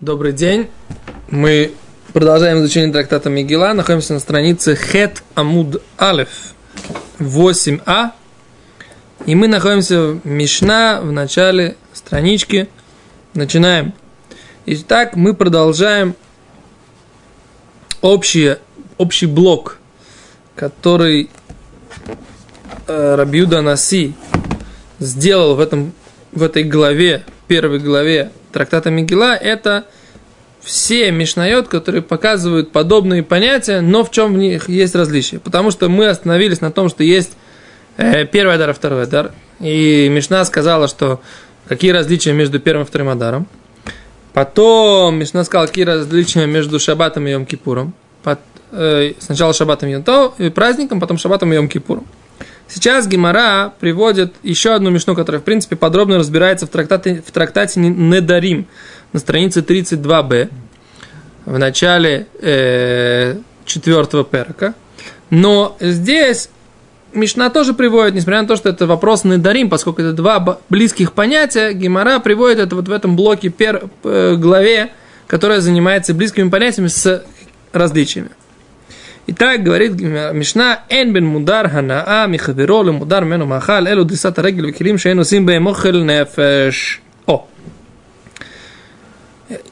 Добрый день. Мы продолжаем изучение трактата Мегила. Находимся на странице Хет Амуд Алеф 8а. И мы находимся в Мишна в начале странички. Начинаем. Итак, мы продолжаем общий, общий блок, который э, Рабиуда Наси сделал в, этом, в этой главе, первой главе трактата Мигела, это все мишнает, которые показывают подобные понятия, но в чем в них есть различия. Потому что мы остановились на том, что есть э, первый адар и второй адар. И Мишна сказала, что какие различия между первым и вторым адаром. Потом Мишна сказала, какие различия между шабатом и Йом-Кипуром. Э, сначала шабатом и праздником, потом шабатом и Йом-Кипуром. Сейчас Гимара приводит еще одну мишну, которая, в принципе, подробно разбирается в трактате, в трактате Недарим на странице 32b, в начале э, четвертого перка. Но здесь Мишна тоже приводит, несмотря на то, что это вопрос Недарим, поскольку это два близких понятия, Гимара приводит это вот в этом блоке пер, э, главе, которая занимается близкими понятиями с различиями. Итак, говорит Мишна, «Эн бен мудар ханаа михаверо ле мудар мену махал элу дисата регель векилим шейн усим бе мохел нефеш». О!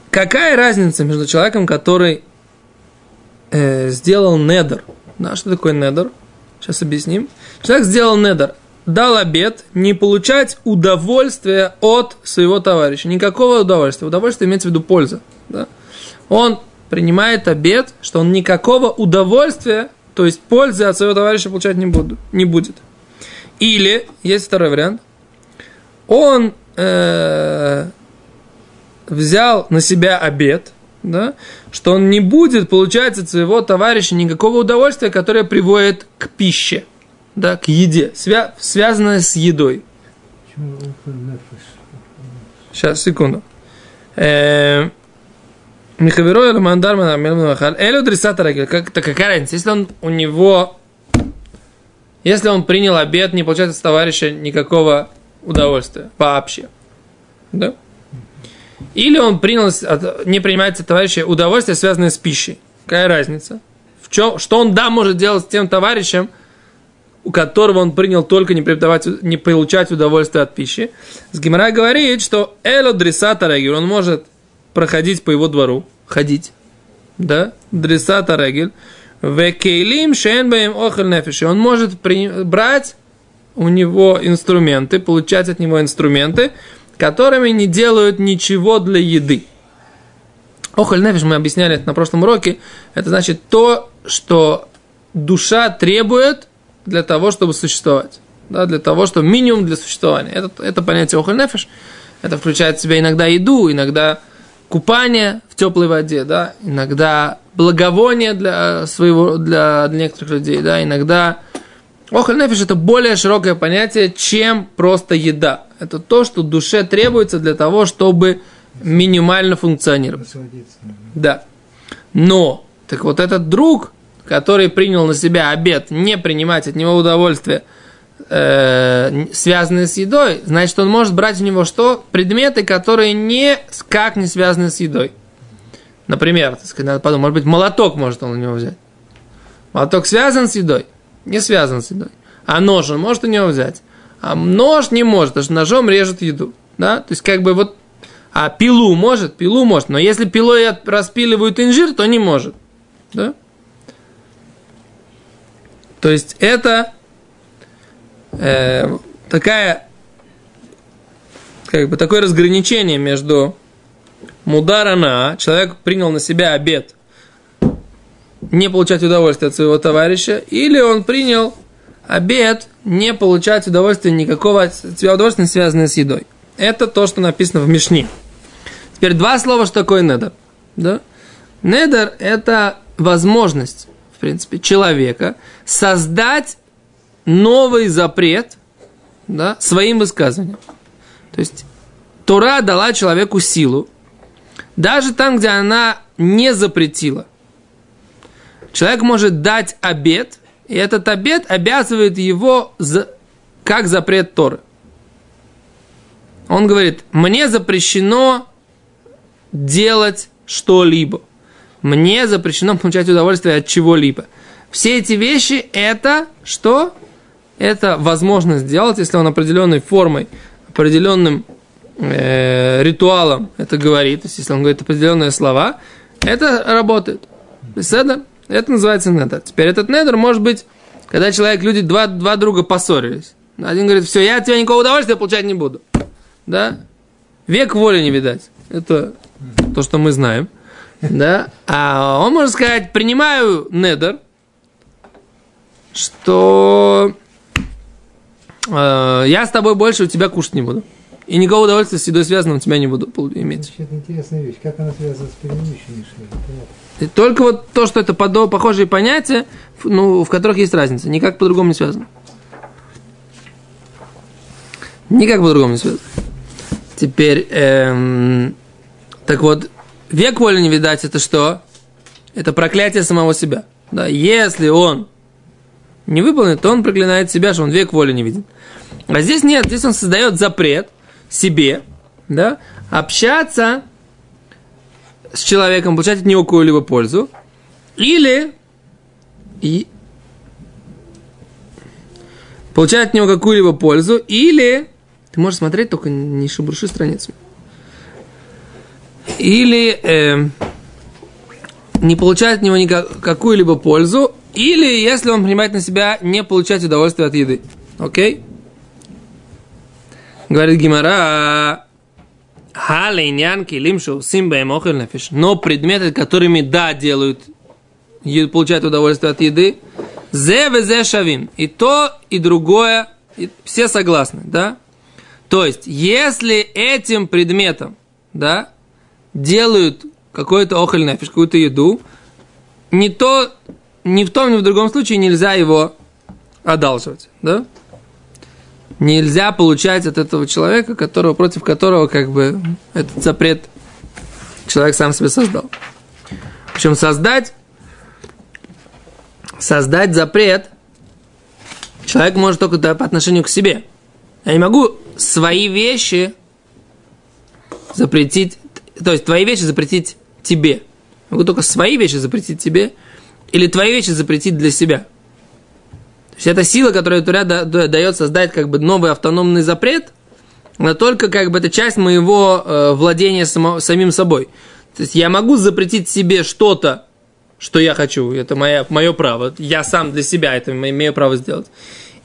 Какая разница между человеком, который э, сделал недер? Да, что такое недер? Сейчас объясним. Человек сделал недер, дал обед не получать удовольствия от своего товарища. Никакого удовольствия. Удовольствие имеется в виду польза. Да? Он принимает обед, что он никакого удовольствия, то есть пользы от своего товарища получать не, буду, не будет. Или, есть второй вариант, он э, взял на себя обед, да, что он не будет получать от своего товарища никакого удовольствия, которое приводит к пище, да, к еде, свя- связанное с едой. Сейчас, секунду. Э, Михаверой или мандармана махал. Элю дрисата рагель. Как-то какая разница? Если он у него... Если он принял обед, не получает от товарища никакого удовольствия вообще. Да? Или он принял, не принимает от товарища удовольствие, связанное с пищей. Какая разница? В чем, что он, да, может делать с тем товарищем, у которого он принял только не, не получать удовольствие от пищи. С Гимара говорит, что эло дрисата регель, он может проходить по его двору, ходить, да, дресата регель, векейлим шенбаем охель нефиши. Он может при... брать у него инструменты, получать от него инструменты, которыми не делают ничего для еды. Охоль нефиш, мы объясняли это на прошлом уроке, это значит то, что душа требует для того, чтобы существовать. Да, для того, чтобы минимум для существования. Это, это понятие охоль нефиш. Это включает в себя иногда еду, иногда купание в теплой воде, да, иногда благовоние для своего, для, для некоторых людей, да, иногда Охоль нефиш это более широкое понятие, чем просто еда. Это то, что душе требуется для того, чтобы минимально функционировать. Да. Но, так вот этот друг, который принял на себя обед, не принимать от него удовольствие – э, связанные с едой, значит, он может брать у него что? Предметы, которые не, как не связаны с едой. Например, так сказать, надо подумать, может быть, молоток может он у него взять. Молоток связан с едой? Не связан с едой. А нож он может у него взять? А нож не может, потому что ножом режет еду. Да? То есть, как бы вот... А пилу может? Пилу может. Но если пилой распиливают инжир, то не может. Да? То есть, это э, такая, как бы такое разграничение между мударана, человек принял на себя обед, не получать удовольствие от своего товарища, или он принял обед, не получать удовольствия никакого себя удовольствия, связанное с едой. Это то, что написано в Мишне. Теперь два слова, что такое недер. Да? Недер – это возможность, в принципе, человека создать новый запрет да, своим высказыванием. То есть Тора дала человеку силу, даже там, где она не запретила. Человек может дать обед, и этот обед обязывает его за, как запрет Торы. Он говорит, мне запрещено делать что-либо. Мне запрещено получать удовольствие от чего-либо. Все эти вещи это что? Это возможность сделать, если он определенной формой, определенным э, ритуалом это говорит, то есть если он говорит определенные слова, это работает. Это, это называется недер. Теперь этот недер может быть, когда человек, люди, два, два друга поссорились. Один говорит, все, я от тебя никакого удовольствия получать не буду. Да? Век воли не видать. Это то, что мы знаем. Да? А он может сказать, принимаю недер, что я с тобой больше у тебя кушать не буду. И никакого удовольствия с едой связанного у тебя не буду иметь. Это интересная вещь. Как она связана с предыдущими И только вот то, что это подо, похожие понятия, ну, в которых есть разница. Никак по-другому не связано. Никак по-другому не связано. Теперь, эм, так вот, век воли не видать, это что? Это проклятие самого себя. Да, если он не выполнит, то он проклинает себя, что он век воли не видит. А здесь нет, здесь он создает запрет себе, да, общаться с человеком, получать от него какую-либо пользу, или и получать от него какую-либо пользу, или ты можешь смотреть, только не шебруши страницу. Или э, не получать от него никак, какую-либо пользу, или, если он принимает на себя, не получать удовольствие от еды. Окей? Говорит Гимара, Халейнян килим симба нефиш. Но предметы, которыми да делают, получают удовольствие от еды, зе шавим. И то, и другое, и все согласны, да? То есть, если этим предметом, да, делают какой-то охоль нефиш, какую-то еду, не то ни в том, ни в другом случае нельзя его одалживать, да? Нельзя получать от этого человека, которого, против которого как бы этот запрет человек сам себе создал. Причем создать, создать запрет человек может только по отношению к себе. Я не могу свои вещи запретить, то есть твои вещи запретить тебе. Я могу только свои вещи запретить тебе, или твои вещи запретить для себя. То есть это сила, которая Тура дает создать как бы новый автономный запрет, но только как бы это часть моего э, владения само, самим собой. То есть я могу запретить себе что-то, что я хочу, это моя, мое право, я сам для себя это имею право сделать.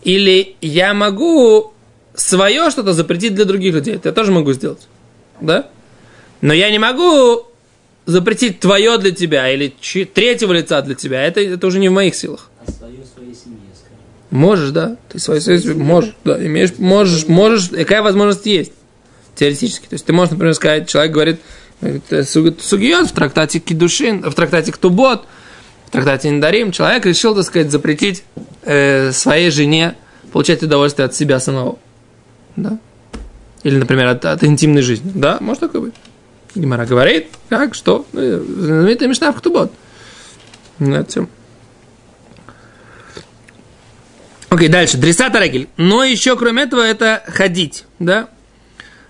Или я могу свое что-то запретить для других людей, это я тоже могу сделать, да? Но я не могу запретить твое для тебя или третьего лица для тебя, это, это уже не в моих силах. А свое своей семье, скажем. Можешь, да. Ты свою семье можешь, да, имеешь, можешь, можешь, какая возможность есть? Теоретически. То есть ты можешь, например, сказать, человек говорит, сугиот в трактате Кидушин, в трактате Ктубот, в трактате Индарим, человек решил, так сказать, запретить э, своей жене получать удовольствие от себя самого. Да? Или, например, от, от интимной жизни. Да, может такое быть. Гимара говорит, как, что? Ну, знаменитая Мишна в Ктубот. На этом. Окей, дальше. Дрисата регель. Но еще, кроме этого, это ходить, да?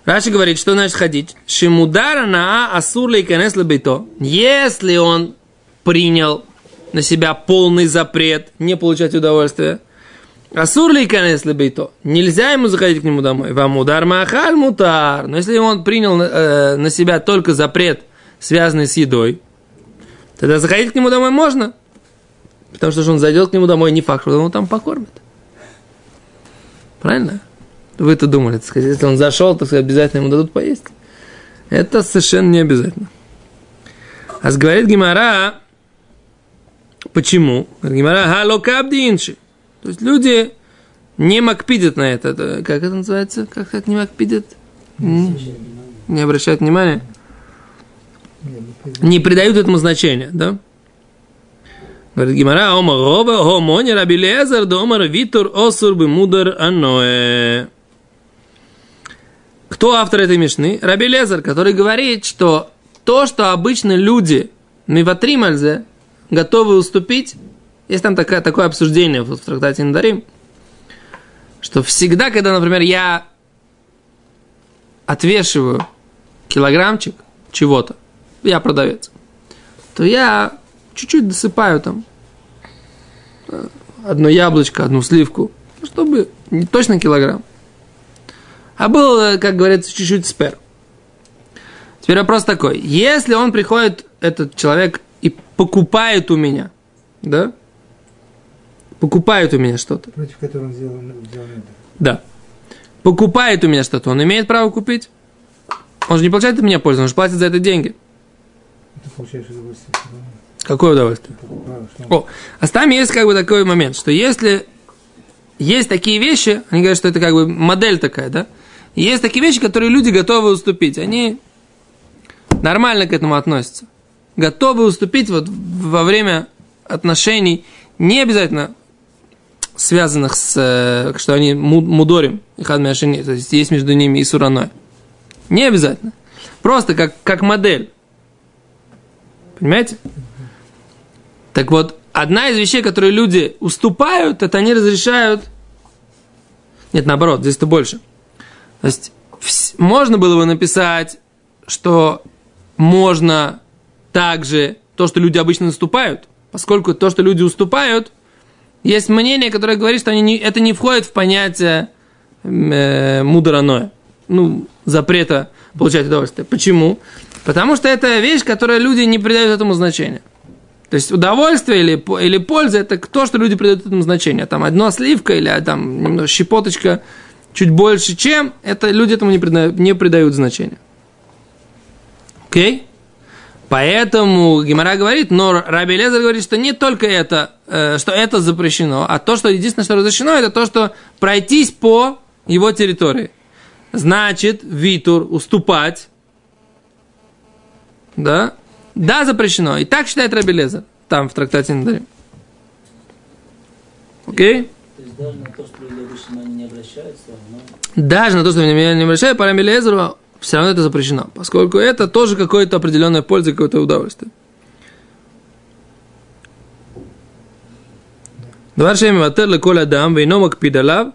Раши говорит, что значит ходить. Шимудара на асур лейканес бейто. Если он принял на себя полный запрет не получать удовольствие, Асур ли канес бейто. Нельзя ему заходить к нему домой. Вам удар махаль мутар. Но если он принял э, на себя только запрет, связанный с едой, тогда заходить к нему домой можно. Потому что он зайдет к нему домой, не факт, что он его там покормит. Правильно? Вы-то думали, так сказать, если он зашел, то обязательно ему дадут поесть. Это совершенно не обязательно. А говорит Гимара, почему? Гимара, халокабдинши. То есть люди не макпидят на это. Как это называется? Как это не макпидят? Не, не обращают внимания? Не придают этому значения, да? Говорит Гимара, омар роба, хомони раби лезер, домар витур осур бы мудр аноэ. Кто автор этой мишны? Раби Лезер, который говорит, что то, что обычно люди миватримальзе готовы уступить, есть там такое, такое обсуждение в трактате Надарим, что всегда, когда, например, я отвешиваю килограммчик чего-то, я продавец, то я чуть-чуть досыпаю там э, одно яблочко, одну сливку, чтобы не точно килограмм. А был, э, как говорится, чуть-чуть спер. Теперь вопрос такой. Если он приходит, этот человек, и покупает у меня, да? Покупает у меня что-то. Против которого он сделал, сделал это. Да. Покупает у меня что-то, он имеет право купить? Он же не получает от меня пользу, он же платит за это деньги. Ты получаешь удовольствие. Какое удовольствие? Что О, а там есть как бы такой момент, что если есть такие вещи, они говорят, что это как бы модель такая, да? Есть такие вещи, которые люди готовы уступить. Они нормально к этому относятся. Готовы уступить вот во время отношений, не обязательно связанных с, э, что они му- мудорим, и хадмяшини, то есть есть между ними и сураной. Не обязательно. Просто как, как модель. Понимаете? Так вот, одна из вещей, которые люди уступают, это они разрешают... Нет, наоборот, здесь-то больше. То есть, можно было бы написать, что можно также то, что люди обычно уступают, поскольку то, что люди уступают, есть мнение, которое говорит, что они не, это не входит в понятие э, мудроное, ну, запрета получать удовольствие. Почему? Потому что это вещь, которую люди не придают этому значения. То есть удовольствие или, или польза это то, что люди придают этому значение. Там одно сливка или а, там щепоточка чуть больше, чем это люди этому не придают, не придают значения. Окей? Поэтому Гимара говорит, но Раби Лезер говорит, что не только это, э, что это запрещено, а то, что единственное, что разрешено, это то, что пройтись по его территории. Значит, Витур уступать, да, да, запрещено. И так считает Раби Лезер, там в трактате Надарим. Окей? То есть даже на то, что люди обычно не обращают, все равно Даже на то, что меня не обращаю, по Раби Лезеру, все равно это запрещено, поскольку это тоже какое-то определенная польза, какое-то удовольствие. Два шеми ватер леколь адам, вейно макпид алав.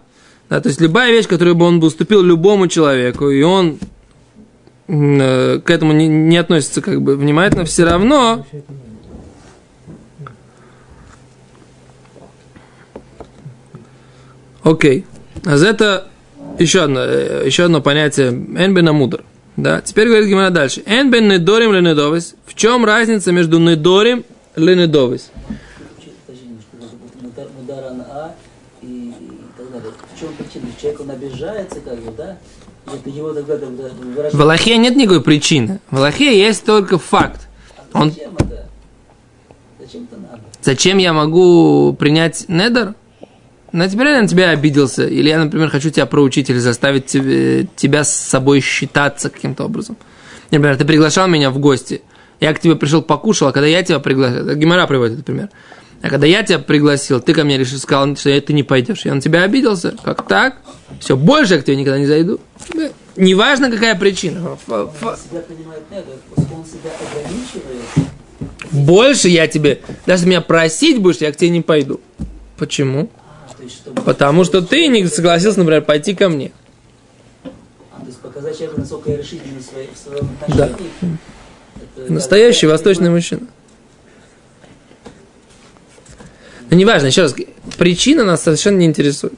Да, то есть любая вещь, которую бы он бы уступил любому человеку, и он э, к этому не, не относится как бы внимательно, все равно Окей. А за это еще одно, э, еще одно понятие энбен мудр. Да, теперь говорит Гимара дальше. Энбен недорим ленедовис. В чем разница между недорим ленедовис? И, далее. В чем причина? Человек, он обижается, как бы, да? Его тогда, тогда В. Аллахе нет никакой причины. В Аллахе есть только факт. А он- зачем это? Зачем это надо? Зачем я могу принять недер? Ну, теперь я на тебя обиделся. Или я, например, хочу тебя проучить или заставить тебе- тебя с собой считаться каким-то образом. Например, ты приглашал меня в гости. Я к тебе пришел, покушал, а когда я тебя пригласил... Гимара приводит этот пример. А когда я тебя пригласил, ты ко мне решил, сказал, что ты не пойдешь. Я на тебя обиделся. Как так? Все, больше я к тебе никогда не зайду. Неважно, какая причина. Ф- Он ф- себя понимает нет, он себя ограничивает. Больше я тебе... Даже меня просить будешь, я к тебе не пойду. Почему? А, Потому что ты не согласился, например, пойти ко мне. А, то есть показать человеку, насколько я решительный в, своем Да. отношении. Это Настоящий восточный мужчина. Но неважно, еще раз, причина нас совершенно не интересует.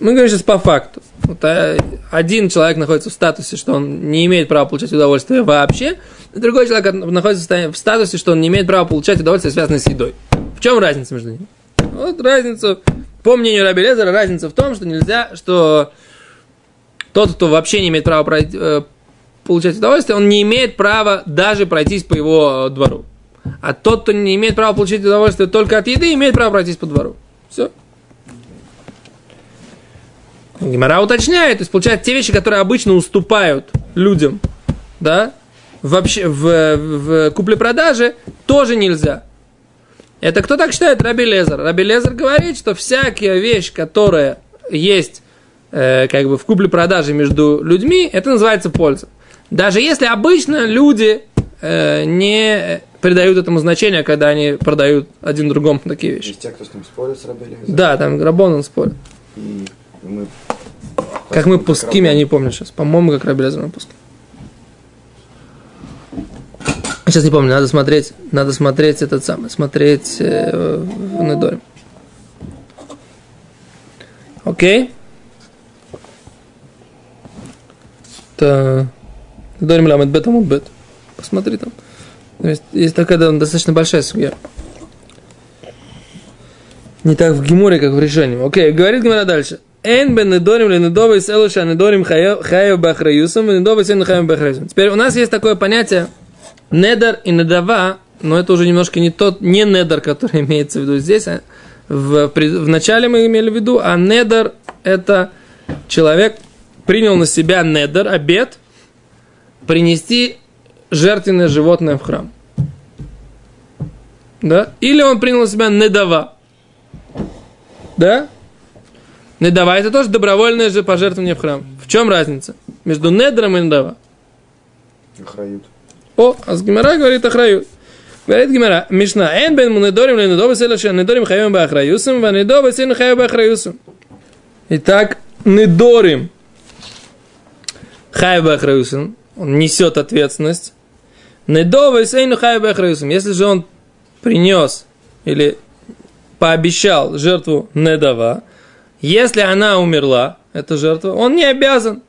Мы говорим сейчас по факту. Вот, а, один человек находится в статусе, что он не имеет права получать удовольствие вообще, и другой человек находится в ста- в статусе, что он не имеет права получать удовольствие, связанное с едой. В чем разница между ними? Вот разница, по мнению Раби Лезера, разница в том, что нельзя, что тот, кто вообще не имеет права пройти, э, получать удовольствие, он не имеет права даже пройтись по его э, двору. А тот, кто не имеет права получить удовольствие только от еды, имеет право пройтись по двору. Все. Гимара уточняет, то есть получается те вещи, которые обычно уступают людям, да, вообще в, в купле-продаже тоже нельзя. Это кто так считает? Раби Лезер. Раби Лезер говорит, что всякая вещь, которая есть э, как бы в купле-продаже между людьми, это называется польза. Даже если обычно люди э, не придают этому значения, когда они продают один другому такие вещи. Есть те, кто с ним спорит с Рабелем. Да, там Рабон он спорит. И мы... Как мы пускими, я не помню сейчас. По-моему, как Раби Лезер мы пуским. Сейчас не помню, надо смотреть, надо смотреть этот самый, смотреть э, в Недорим. Окей? Это Недорим ламет бет амут. Посмотри там. То есть, есть такая да, достаточно большая судья. Не так в Гимуре, как в решении. Окей, говорит Гимара дальше. Эн бен недорим ли недовый селуша недорим хаю бахраюсом, недовый сен хаю бахраюсом. Теперь у нас есть такое понятие недер и недава, но это уже немножко не тот, не недер, который имеется в виду здесь. а В, в начале мы имели в виду, а недер это человек принял на себя недер, обед, принести жертвенное животное в храм. Да? Или он принял на себя недава. Да? Недава это тоже добровольное же пожертвование в храм. В чем разница между недером и недава? Охрают. О, а с Гимара говорит охрают. Говорит Гимара, Мишна, эн бен мунедорим ли недова села ше недорим хаем ба охраюсом, ва недова сен хаем ба охраюсом. Итак, недорим хаем ба охраюсом, он несет ответственность. Недова сен хаем ба охраюсом. Если же он принес или пообещал жертву недова, если она умерла, эта жертва, он не обязан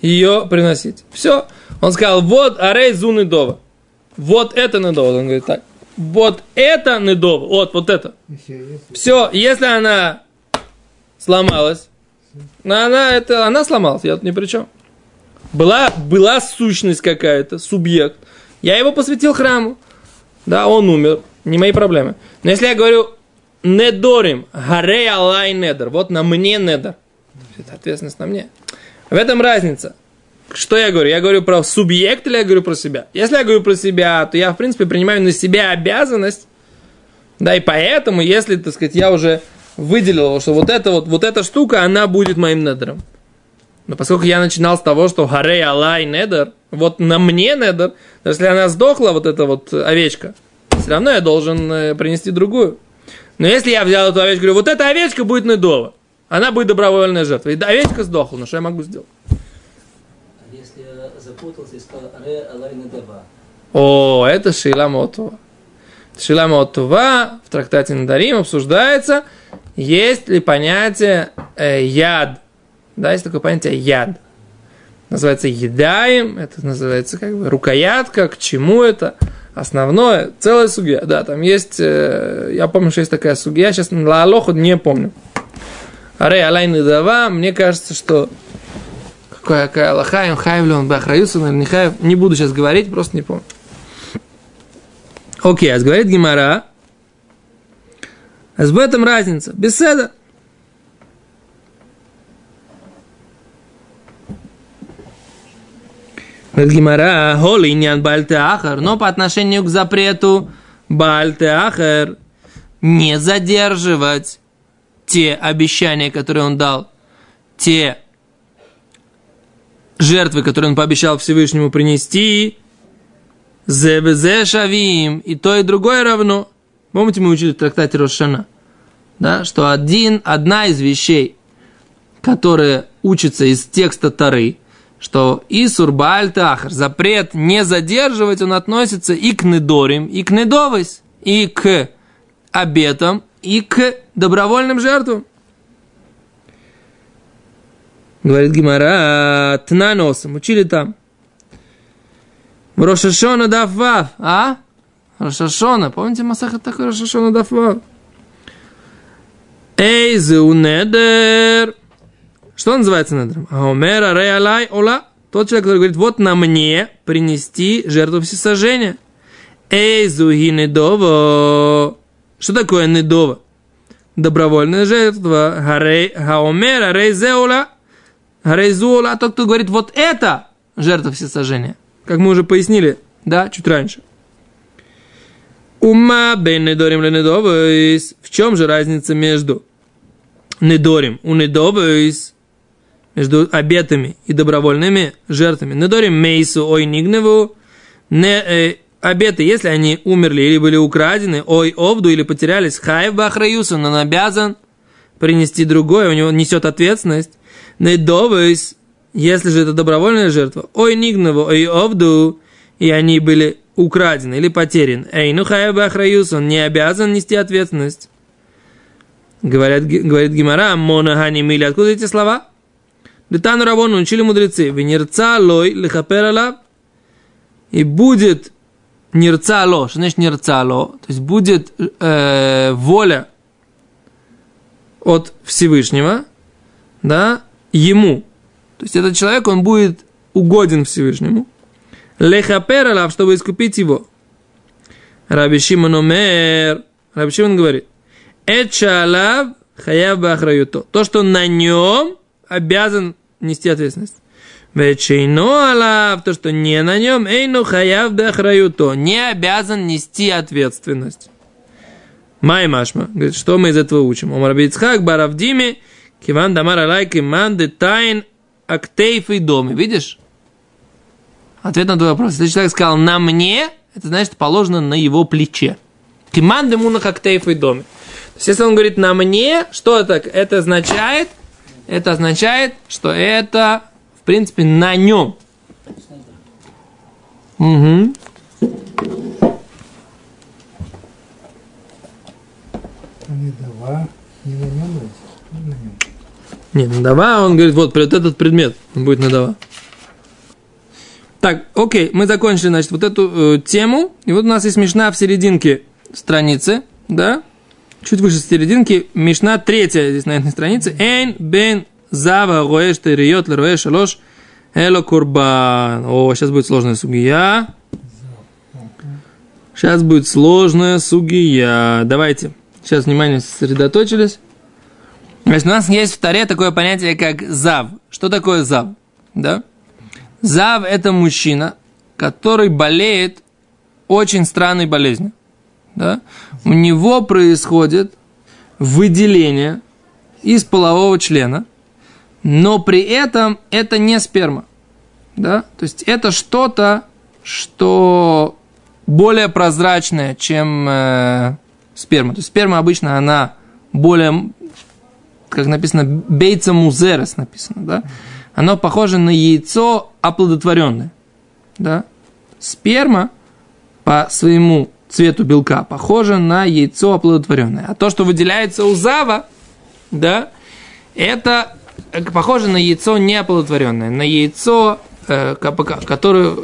ее приносить. Все. Он сказал, вот арей зу недова. Вот это недова. Он говорит так. Вот это недова. Вот, вот это. Все, если она сломалась, она, это, она сломалась, я тут ни при чем. Была, была сущность какая-то, субъект. Я его посвятил храму. Да, он умер, не мои проблемы. Но если я говорю, недорим, гарей алай недер, вот на мне недер, ответственность на мне. В этом разница. Что я говорю? Я говорю про субъект или я говорю про себя? Если я говорю про себя, то я, в принципе, принимаю на себя обязанность да, и поэтому, если, так сказать, я уже выделил, что вот эта вот, вот эта штука, она будет моим недером. Но поскольку я начинал с того, что гарей алай недер, вот на мне недер, если она сдохла, вот эта вот овечка, все равно я должен э, принести другую. Но если я взял эту овечку, говорю, вот эта овечка будет недова, она будет добровольная жертва. И овечка сдохла, ну что я могу сделать? Запутался и сказал Аре Алай Недава, О, это Шила Мотова. Шила Мотова в трактате Надарим обсуждается, есть ли понятие э, яд. Да, есть такое понятие яд. Называется едаем, это называется как бы рукоятка, к чему это. Основное, целая сугия. Да, там есть, э, я помню, что есть такая сугия, сейчас на Алоху не помню. Аре Алай Недава, мне кажется, что какая, Аллаха, им хаев ли он бахраюса, наверное, не хаев. Не буду сейчас говорить, просто не помню. Окей, а говорит Гимара, а в этом разница. Беседа. Говорит Гимара, холи нян бальтеахар, но по отношению к запрету бальтеахар не задерживать те обещания, которые он дал, те жертвы, которые он пообещал Всевышнему принести, Зебезе шавим, и то, и другое равно. Помните, мы учили в трактате Рошана, да, что один, одна из вещей, которые учатся из текста Тары, что Исур Бааль Тахар, запрет не задерживать, он относится и к недорим, и к недовость, и к обетам, и к добровольным жертвам. Говорит Гимара, Тнаносом, учили там. Рошашона Дафвав, а? Рошашона, помните Масаха такой Рошашона Дафвав? Эйзу недер. Что называется недером? Аумера реалай ола. Тот человек, который говорит, вот на мне принести жертву всесожжения. Эйзу ги недово. Что такое недово? Добровольная жертва. Хаомера рейзеула. Гарейзула. Тот, кто говорит, вот это жертва всесожжения как мы уже пояснили, да, чуть раньше. Ума бен недорим ле недовойс. В чем же разница между недорим у недовойс, между обетами и добровольными жертвами? Недорим мейсу ой нигневу, не, э, обеты, если они умерли или были украдены, ой овду или потерялись, хайв бахраюсу, он обязан принести другое, у него несет ответственность. Недовойс, если же это добровольная жертва, ой нигневу, ой овду, и они были украдены или потеряны. Эй, ну хаяба ахраюс, он не обязан нести ответственность. Говорят, говорит Гимара, монахани мили. Откуда эти слова? Детану Равон учили мудрецы. Венерца лой лихаперала. И будет нерцало. Что значит нерцало? То есть будет э, воля от Всевышнего, да, ему. То есть этот человек, он будет угоден Всевышнему. Лехапералав, чтобы искупить его. Раби Шимон Омер. Раби Шимон говорит. Эчалав хаяв бахраюто. То, что на нем обязан нести ответственность. Вечейно алав, то, что не на нем, эйну хаяв бахраюто. Не обязан нести ответственность. Май Машма. Говорит, что мы из этого учим? Омар Бицхак, Баравдиме, Киван Дамар Алайки, Манды Тайн, Актейф и Доме. Видишь? Ответ на твой вопрос. Если человек сказал на мне, это значит положено на его плече. Киман Демуна Актейф и Доме. То есть, если он говорит на мне, что это? Это означает, это означает, что это, в принципе, на нем. Угу. А не дава, не на нем не на нем. Нет, надава, он говорит, вот, вот этот предмет, будет надава. Так, окей, мы закончили, значит, вот эту э, тему. И вот у нас есть Мишна в серединке страницы, да? Чуть выше серединки. Мишна третья здесь на этой странице. Эйн бен зава роэш териот лероэш шалош эло курбан. О, сейчас будет сложная сугия. Сейчас будет сложная сугия. Давайте. Сейчас, внимание, сосредоточились. Значит, у нас есть в Таре такое понятие, как зав. Что такое зав? Да? Зав – это мужчина, который болеет очень странной болезнью. Да? У него происходит выделение из полового члена, но при этом это не сперма. Да? То есть это что-то, что более прозрачное, чем э, сперма. То есть сперма обычно она более, как написано, бейца музерес написано, да? Оно похоже на яйцо оплодотворенное, да? Сперма по своему цвету белка похоже на яйцо оплодотворенное. А то, что выделяется у зава, да, это э, похоже на яйцо неоплодотворенное, на яйцо, э, которое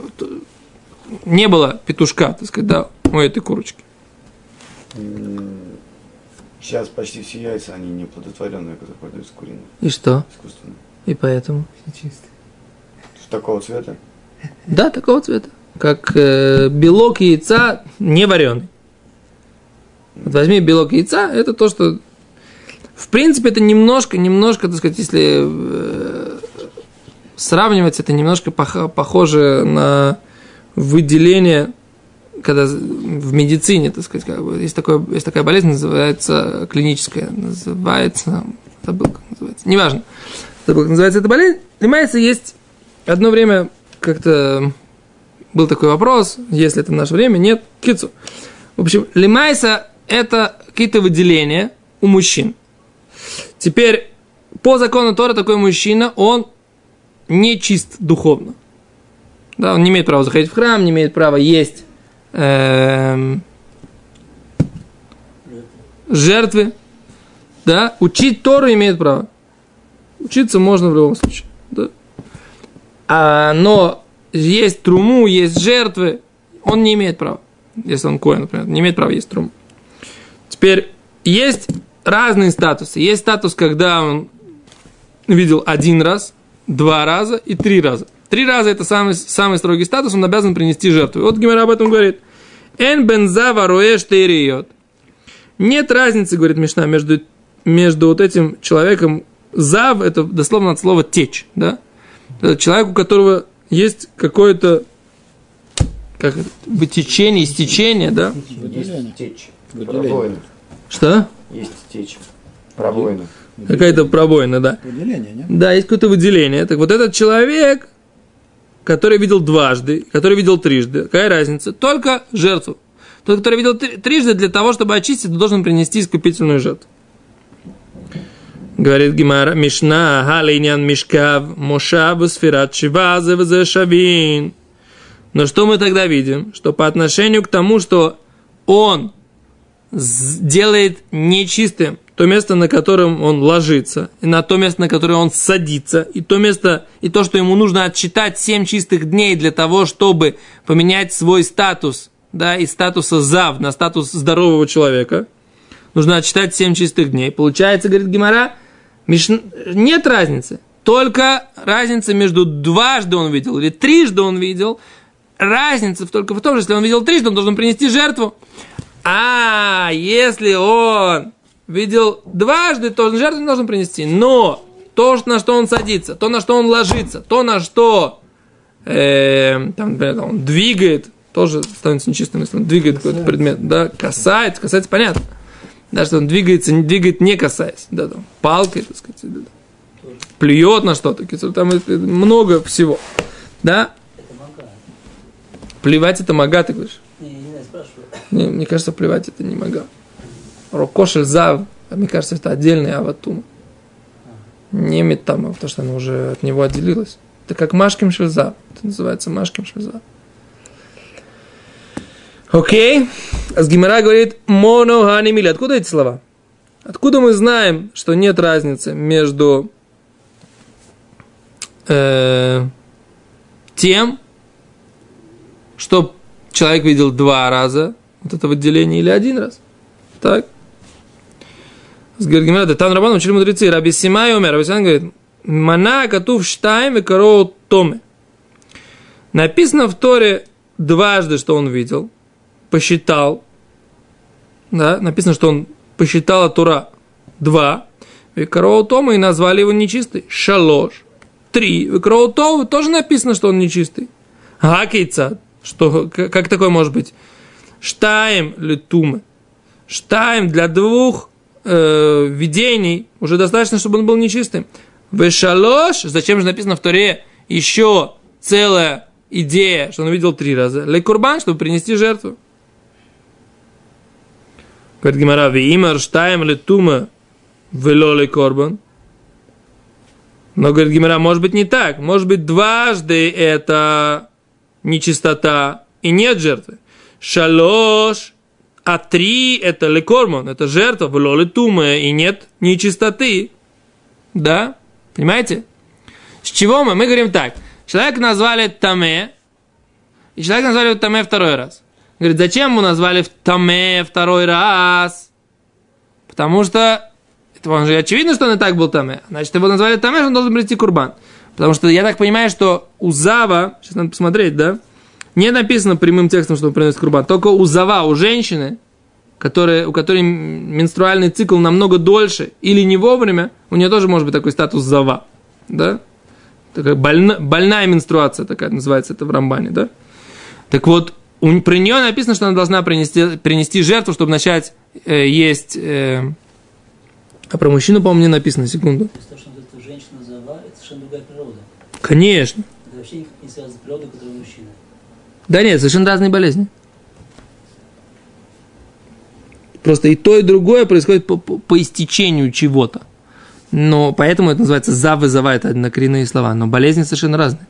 не было петушка, так сказать, да, у этой курочки. Сейчас почти все яйца, они не плодотворенные, которые продаются куриные, И что? искусственные. И поэтому? Все чисто. Такого цвета. Да, такого цвета. Как э, белок яйца не вареный. Вот возьми белок яйца, это то, что... В принципе, это немножко, немножко, так сказать, если э, сравнивать, это немножко пох- похоже на выделение, когда в медицине, так сказать, как бы, есть, такое, есть такая болезнь, называется клиническая, называется, забыл, как называется, неважно, забыл, как называется эта болезнь. Понимаете, есть одно время как-то был такой вопрос, если это наше время, нет, кицу. В общем, лимайса – это какие-то выделения у мужчин. Теперь, по закону Тора такой мужчина, он не чист духовно. Да, он не имеет права заходить в храм, не имеет права есть эм, жертвы. Да, учить Тору имеет право. Учиться можно в любом случае. Да. А, но есть труму, есть жертвы, он не имеет права. Если он коин, например, не имеет права есть труму. Теперь есть разные статусы. Есть статус, когда он видел один раз, два раза и три раза. Три раза это самый, самый строгий статус, он обязан принести жертву. Вот Гимера об этом говорит. Эн бенза варуэш тейриот. Нет разницы, говорит Мишна, между, между вот этим человеком. Зав, это дословно от слова течь, да? Это человек, у которого есть какое-то как это, вытечение, истечение, да? Есть течь. Пробоина. Что? Есть течь. Пробоина. Какая-то пробоина, да. Выделение, не? Да, есть какое-то выделение. Так вот этот человек, который видел дважды, который видел трижды, какая разница? Только жертву. Тот, который видел три- трижды, для того, чтобы очистить, должен принести искупительную жертву. Говорит Гимара, Мишна, Халинян Мишкав, Мошав, Сферат Шива, Зевзе Шавин. Но что мы тогда видим? Что по отношению к тому, что он делает нечистым то место, на котором он ложится, и на то место, на которое он садится, и то место, и то, что ему нужно отсчитать 7 чистых дней для того, чтобы поменять свой статус, да, из статуса зав на статус здорового человека, нужно отсчитать 7 чистых дней. Получается, говорит Гимара, нет разницы. Только разница между дважды он видел или трижды он видел. Разница только в том, что если он видел трижды, он должен принести жертву. А если он видел дважды, то он жертву не должен принести. Но то, на что он садится, то, на что он ложится, то, на что э, там, например, он двигает, тоже становится нечистым, если он двигает какой-то предмет. Да, касается, касается, понятно. Да, что он двигается, не двигает не касаясь. Да, там, палкой, так сказать. Да. Плюет на что-то. Там много всего. Да? Это. Плевать это мага, ты говоришь. Не, не знаю, спрашиваю. Не, мне кажется, плевать это не мага. Рокошель зав, а мне кажется, это отдельный аватум. Не метама, потому что она уже от него отделилась. Это как Машким Шельзав. Это называется Машким Шельзав. Окей. А с Гимара говорит моно ханимили. Откуда эти слова? Откуда мы знаем, что нет разницы между э, тем, что человек видел два раза, вот это выделение, или один раз? Так. С Гимара, да там Рабан учили мудрецы. Раби Симай умер. Раби Симай говорит, мана катув штайм и короу томе. Написано в Торе дважды, что он видел, посчитал, да, написано, что он посчитал Тура два, Викароу Тома и назвали его нечистый. Шалош. Три. Викароу Тома тоже написано, что он нечистый. Гакейца. Что, как такое может быть? Штаем летумы. Штаем для двух э, видений уже достаточно, чтобы он был нечистым. Вешалош. Зачем же написано в Торе еще целая идея, что он видел три раза. Лекурбан, чтобы принести жертву. Говорит Гимара, имар штаем летума вело лекорбан. Но, говорит Гимара, может быть не так. Может быть дважды это нечистота и нет жертвы. Шалош, а три это лекормон, это жертва, вело летума и нет нечистоты. Да? Понимаете? С чего мы? Мы говорим так. Человек назвали Таме, и человек назвали Таме второй раз. Говорит, зачем ему назвали Таме второй раз? Потому что это он же очевидно, что он и так был Таме. Значит, его назвали Таме, он должен прийти Курбан. Потому что я так понимаю, что у Зава, сейчас надо посмотреть, да, не написано прямым текстом, что он приносит Курбан. Только у Зава, у женщины, которая, у которой менструальный цикл намного дольше или не вовремя, у нее тоже может быть такой статус Зава. Да? Такая больна, больная менструация такая называется это в Рамбане, да? Так вот, у, при нее написано, что она должна принести, принести жертву, чтобы начать э, есть. Э, а про мужчину, по-моему, не написано, секунду. То что это женщина зава, это совершенно другая природа. Конечно. Это вообще никак не связано с природой, которая мужчина. Да нет, совершенно разные болезни. Просто и то, и другое происходит по, по, по истечению чего-то. Но поэтому это называется зава, это однокоренные слова. Но болезни совершенно разные.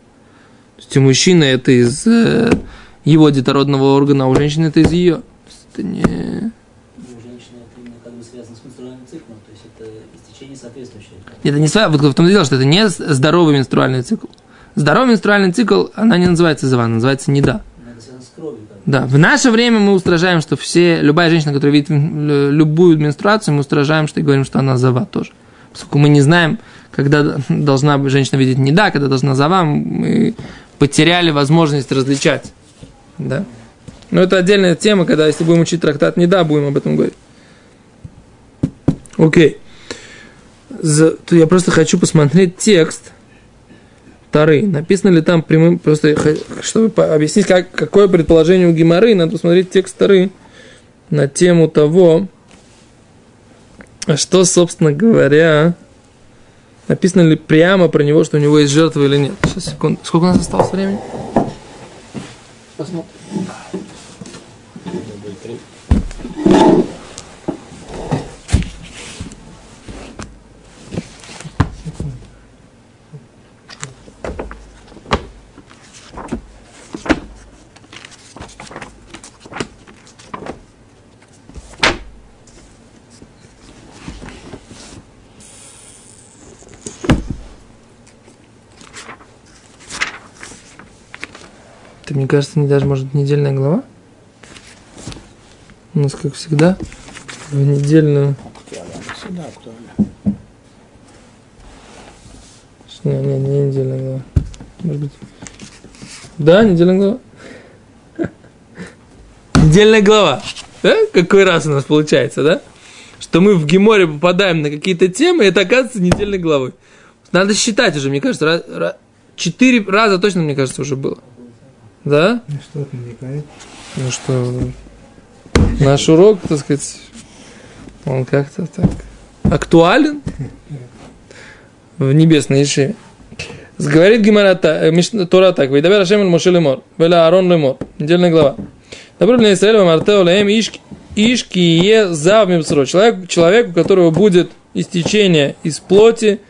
То есть у мужчины это из э, его детородного органа, а у женщины это из ее. Это не... И у женщины это именно как бы связано с менструальным циклом, то есть это истечение соответствующее. Это не сва- вот в том дело, что это не здоровый менструальный цикл. Здоровый менструальный цикл, она не называется зава, она называется неда. Но Это связано с Да, в наше время мы устражаем, что все, любая женщина, которая видит м, любую менструацию, мы устражаем, что и говорим, что она зава тоже. Поскольку мы не знаем, когда должна женщина видеть не да, когда должна зава, мы потеряли возможность различать. Да. Но это отдельная тема, когда если будем учить трактат не да, будем об этом говорить. Окей. За- то я просто хочу посмотреть текст Тары. Написано ли там прямым, просто чтобы объяснить, как, какое предположение у Гимары, надо посмотреть текст Тары на тему того, а что, собственно говоря, написано ли прямо про него, что у него есть жертва или нет. Сейчас, секунду. Сколько у нас осталось времени? Посмотрим. Это, мне кажется, не даже, может, недельная глава? У нас, как всегда, в недельную... Актуально. Не, не, не недельная глава. Может быть. Да, недельная глава. Недельная глава. Да? Какой раз у нас получается, да? Что мы в Геморе попадаем на какие-то темы, и это оказывается недельной главой. Надо считать уже, мне кажется, ра- ра- четыре раза точно, мне кажется, уже было. Да? На что это намекает? Ну что, наш урок, так сказать, он как-то так актуален в небесной Ишиве. Говорит Гимара э, Тора так, «Вейдабер Ашем Моше лемор, веля Аарон лемор». Недельная глава. Добро для Израиля, Мартео лаем ишки, ишки е зав мимсро. Человек, человек, у которого будет истечение из плоти,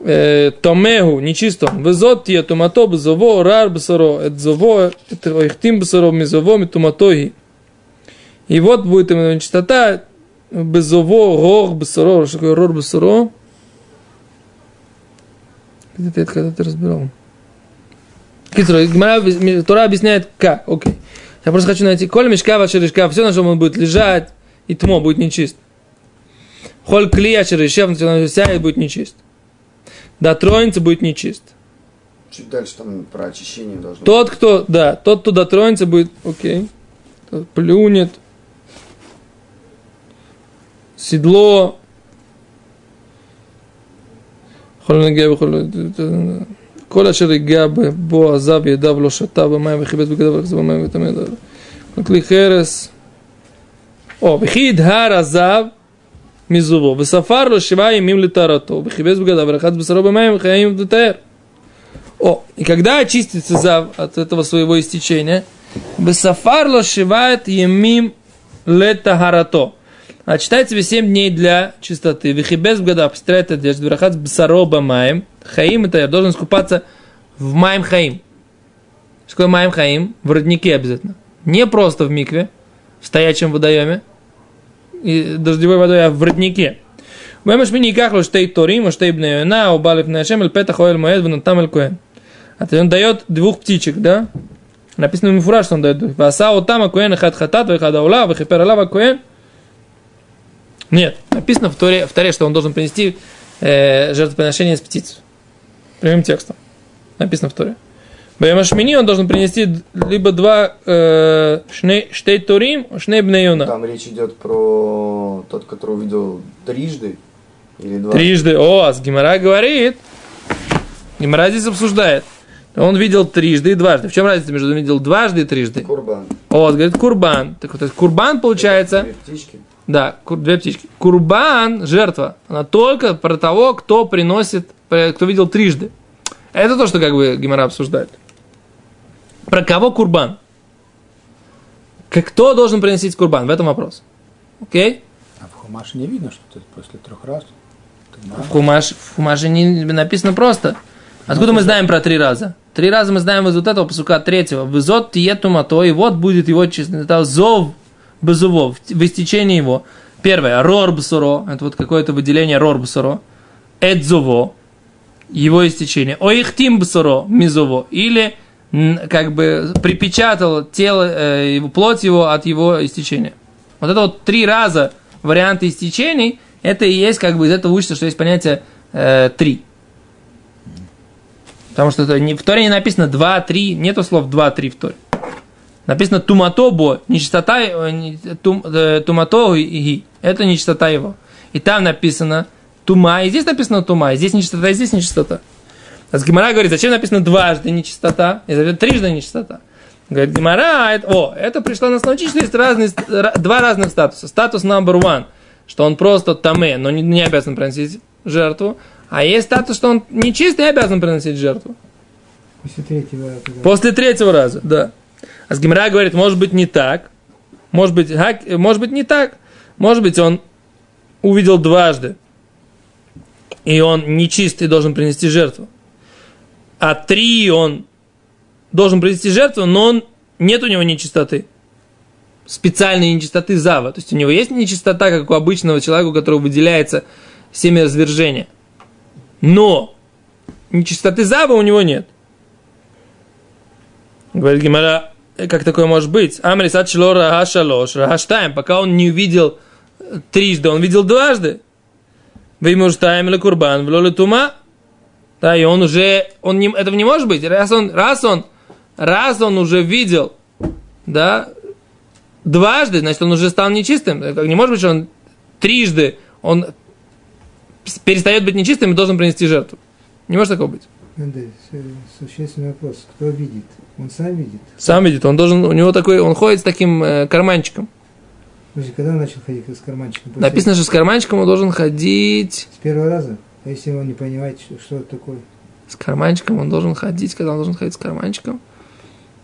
томегу, нечистом, везот тие тумато безово, рар бесоро, эт зово, эт ойхтим бесоро, мизово, митуматоги. И вот будет именно нечистота, безово, рор бесоро, что такое рор бесоро? Где ты это когда-то разбирал? Тора объясняет как, окей. Я просто хочу найти, коль мешка ваша решка, все, на чем он будет лежать, и тмо будет нечист. Холь клия черешев, сядет, будет нечист. Да, троица будет нечист. Чуть дальше там про очищение должно Тот, кто, да, тот, кто дотронется, будет, окей, Тот плюнет, седло, יכול נגיע בכל... כל אשר ייגע בו עזב ידיו לא שתה במים וכיבס בגדיו ולכזה במים וטמא ידיו. כל כלי חרס. או וכי ידהר עזב מזובו וספר לו שבעה ימים לטהרתו וכיבס בגדיו ורחץ בשרו במים וחיים לטהר. О, и когда очистится зав от этого своего истечения, Бесафар лошивает емим летагарато. А читает себе 7 дней для чистоты. Вихибес в года постирает одежду. Врахат бсаро бамаем. Хаим это я должен скупаться в маем хаим. Что такое маем хаим? В роднике обязательно. Не просто в микве, в стоячем водоеме, и дождевой водой, а в роднике. Вэмэш мини кахло штей торим, штей бнеюна, убалив нашем, эль петах оэль моэд, ванутам эль коэн. А то он дает двух птичек, да? Написано в Мифураж, что он дает двух. Васау там коэн хат хатат, вехада ула, вехипер алава коэн. Нет, написано в Торе, в Торе, что он должен принести э, жертвоприношение из птиц. Прямым текстом. Написано в Торе. Баймашмини он должен принести либо два э, штей турим, шней бнеюна. Там речь идет про тот, который увидел трижды или два. Трижды. О, а с Гимара говорит. Гимара здесь обсуждает. Он видел трижды и дважды. В чем разница между видел дважды и трижды? Курбан. О, говорит курбан. Так вот, курбан получается, Две птички. да, кур- две птички. Курбан, жертва, она только про того, кто приносит, э, кто видел трижды. Это то, что как бы Гимара обсуждает. Про кого курбан? Кто должен приносить курбан? В этом вопрос. Окей? А в Хумаше не видно, что это после трех раз. В Хумаш, в Хумаше не написано просто. Откуда мы знаем про три раза? Три раза мы знаем из вот этого посука третьего. Вызот тиетумато, и вот будет его чистота. Зов безувов, в истечении его. Первое, рор бсуро, это вот какое-то выделение рор бсуро. Эдзово, его истечение. Оихтим бсуро, мизово. Или как бы припечатал тело, э, его, плоть его от его истечения. Вот это вот три раза варианты истечений, это и есть как бы из этого учится, что есть понятие э, три. Потому что это не, в Торе не написано 2, 3, нету слов 2, 3 в Торе. Написано туматобо, нечистота, э, тум, э, тумато и. Это нечистота его. И там написано тума, и здесь написано тума, и здесь нечистота, и здесь нечистота. А Гимара говорит, зачем написано дважды нечистота, и зачем трижды нечистота. Говорит, Гимара, это, о, это пришло нас научить, что есть разные, два разных статуса. Статус number one, что он просто таме, но не, не обязан приносить жертву. А есть статус, что он нечистый и обязан приносить жертву. После третьего раза. После третьего раза, да. А с Гимра говорит, может быть не так. Может быть, хак- может быть не так. Может быть, он увидел дважды. И он нечистый должен принести жертву. А три он должен принести жертву, но он, нет у него нечистоты. Специальной нечистоты зава. То есть у него есть нечистота, как у обычного человека, у которого выделяется семя развержения. Но нечистоты зава у него нет. Говорит Гимара, «Э, как такое может быть? Амрис ачло рага шалош, рага штайм, пока он не увидел трижды, он видел дважды. Вы ему штайм курбан, в тума. Да, и он уже, он не, этого не может быть. Раз он, раз он, раз он уже видел, да, дважды, значит, он уже стал нечистым. Не может быть, что он трижды, он перестает быть нечистым и должен принести жертву. Не может такого быть. Андрей, существенный вопрос. Кто видит? Он сам видит? Сам видит, он должен, у него такой, он ходит с таким э, карманчиком. Когда он начал ходить с карманчиком? После- Написано, что с карманчиком он должен ходить. С первого раза? А если он не понимает, что, что это такое? С карманчиком он должен ходить, когда он должен ходить с карманчиком.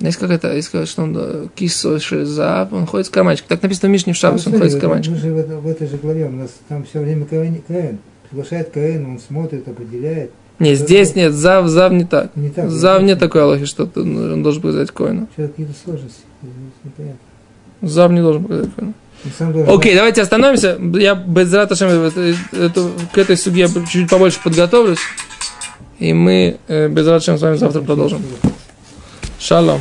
Есть какая-то, есть какая-то, что он э, кисоши зап, он ходит с карманчиком. Так написано в Мишне в Шаббас, он Ну, ходит с карманчиком. Мы же в, это- в этой же главе, у нас там все время Каин, Каин. Приглашает Каин, он смотрит, определяет. Не, здесь нет, зав, зав не так. Не так. Зав нет такой аллахи, что он должен показать коину. Сейчас какие-то сложности. Непонятно. Зав не должен показать коину. Окей, давайте остановимся. Я без раташем к этой суге чуть побольше подготовлюсь. И мы э, без раташем с вами завтра продолжим. Шалом.